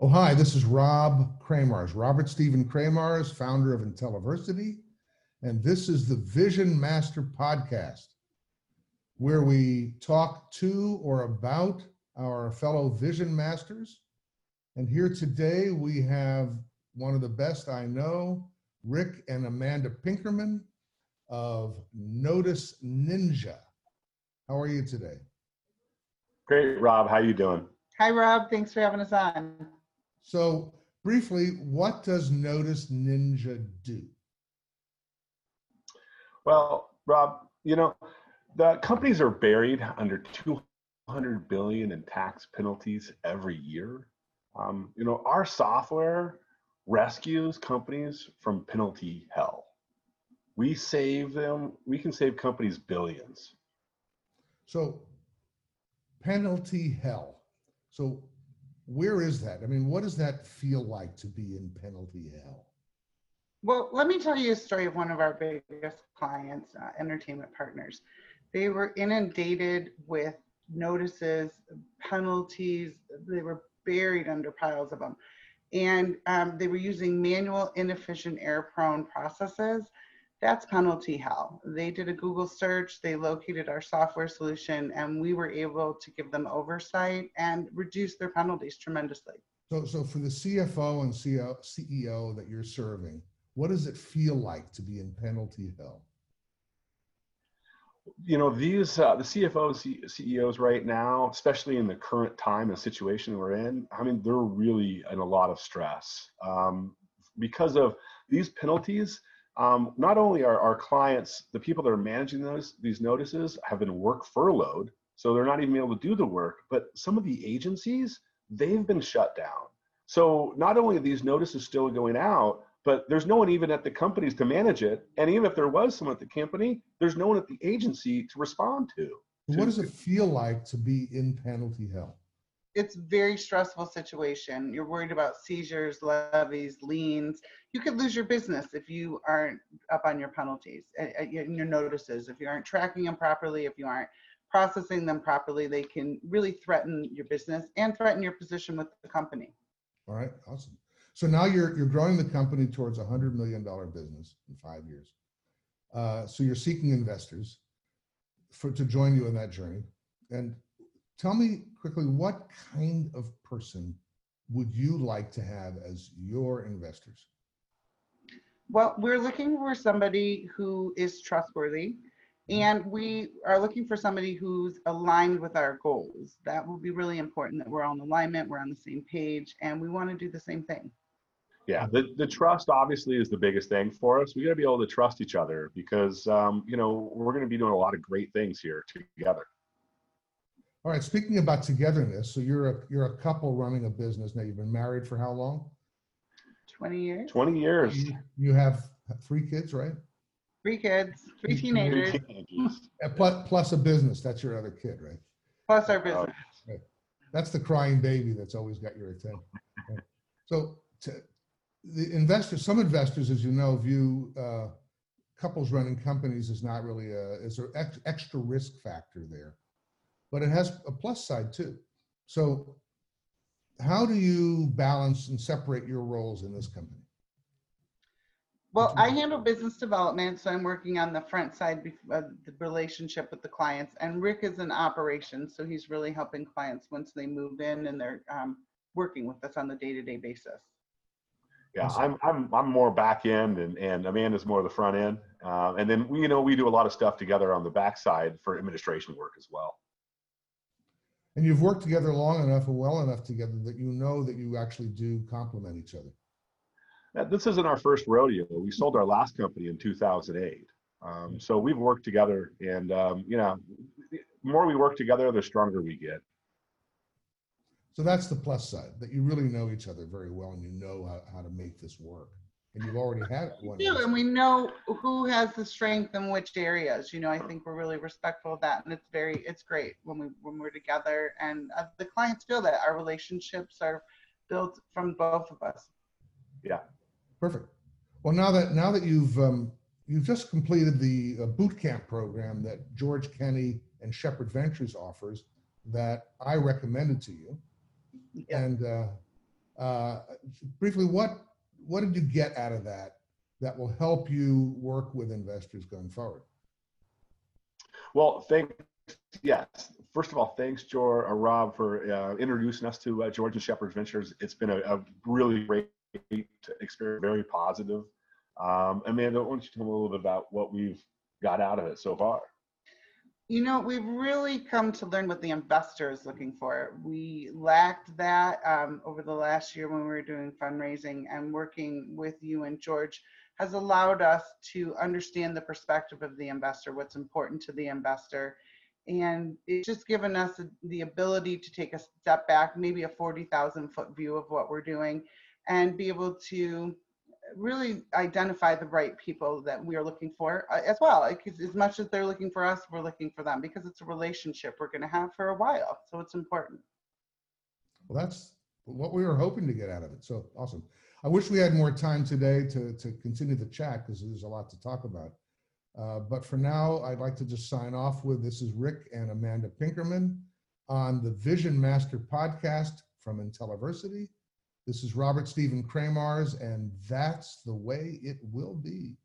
Oh, hi, this is Rob Kramars, Robert Stephen Kramars, founder of IntelliVersity. And this is the Vision Master Podcast, where we talk to or about our fellow Vision Masters. And here today we have one of the best I know, Rick and Amanda Pinkerman of Notice Ninja. How are you today? Great, Rob. How are you doing? Hi, Rob. Thanks for having us on. So briefly, what does Notice Ninja do? Well, Rob, you know, the companies are buried under 200 billion in tax penalties every year. Um, you know, our software rescues companies from penalty hell. We save them, we can save companies billions. So penalty hell. So where is that? I mean, what does that feel like to be in penalty hell? Well, let me tell you a story of one of our biggest clients, uh, entertainment partners. They were inundated with notices, penalties. They were buried under piles of them. And um, they were using manual, inefficient, error prone processes. That's penalty hell. They did a Google search, they located our software solution, and we were able to give them oversight and reduce their penalties tremendously. So, so for the CFO and CEO, CEO that you're serving, what does it feel like to be in penalty hell? You know, these uh, the CFOs, CEOs right now, especially in the current time and situation we're in, I mean, they're really in a lot of stress um, because of these penalties. Um, not only are our clients, the people that are managing those these notices, have been work furloughed, so they're not even able to do the work. But some of the agencies, they've been shut down. So not only are these notices still going out, but there's no one even at the companies to manage it. And even if there was someone at the company, there's no one at the agency to respond to. What does it feel like to be in penalty hell? It's very stressful situation. You're worried about seizures, levies, liens. You could lose your business if you aren't up on your penalties and your notices. If you aren't tracking them properly, if you aren't processing them properly, they can really threaten your business and threaten your position with the company. All right, awesome. So now you're you're growing the company towards a hundred million dollar business in five years. Uh, so you're seeking investors for to join you in that journey. And tell me quickly, what kind of person would you like to have as your investors? Well, we're looking for somebody who is trustworthy, and we are looking for somebody who's aligned with our goals. That will be really important that we're on alignment, we're on the same page, and we want to do the same thing. Yeah, the, the trust obviously is the biggest thing for us. We got to be able to trust each other because, um, you know, we're going to be doing a lot of great things here together. All right. Speaking about togetherness, so you're a you're a couple running a business now. You've been married for how long? Twenty years. Twenty years. You have three kids, right? Three kids, three teenagers. plus, plus a business. That's your other kid, right? Plus our business. Right. That's the crying baby that's always got your attention. Okay. So to, the investors, some investors, as you know, view uh, couples running companies as not really a, is an ex, extra risk factor there, but it has a plus side too. So how do you balance and separate your roles in this company? Well, I handle business development, so I'm working on the front side of the relationship with the clients, and Rick is in operations, so he's really helping clients once they move in and they're um, working with us on the day-to-day basis. Yeah, I'm I'm I'm more back end, and and Amanda's more the front end, uh, and then we you know we do a lot of stuff together on the back side for administration work as well. And you've worked together long enough and well enough together that you know that you actually do complement each other. Yeah, this isn't our first rodeo. We sold our last company in 2008, um, so we've worked together, and um, you know, the more we work together, the stronger we get. So that's the plus side that you really know each other very well and you know how, how to make this work. And you've already had one. We do, and we know who has the strength in which areas. You know, I think we're really respectful of that, and it's very, it's great when we when we're together, and uh, the clients feel that our relationships are built from both of us. Yeah. Perfect. Well, now that now that you've um, you've just completed the uh, boot camp program that George Kenny and Shepherd Ventures offers, that I recommended to you Yeah. and uh, Uh, briefly, what what did you get out of that that will help you work with investors going forward? Well, thanks. Yes. First of all, thanks, Jor, uh, Rob, for uh, introducing us to uh, George and Shepherd Ventures. It's been a, a really great experience, very positive. Um, Amanda, why don't you tell me a little bit about what we've got out of it so far? You know, we've really come to learn what the investor is looking for. We lacked that um, over the last year when we were doing fundraising and working with you and George has allowed us to understand the perspective of the investor, what's important to the investor. And it's just given us the ability to take a step back, maybe a 40,000 foot view of what we're doing, and be able to really identify the right people that we are looking for uh, as well. Like, as much as they're looking for us, we're looking for them because it's a relationship we're going to have for a while. So it's important. Well, that's what we were hoping to get out of it. So awesome. I wish we had more time today to, to continue the chat because there's a lot to talk about. Uh, but for now, I'd like to just sign off with this is Rick and Amanda Pinkerman on the Vision Master podcast from Intelliversity. This is Robert Stephen Kramars, and that's the way it will be.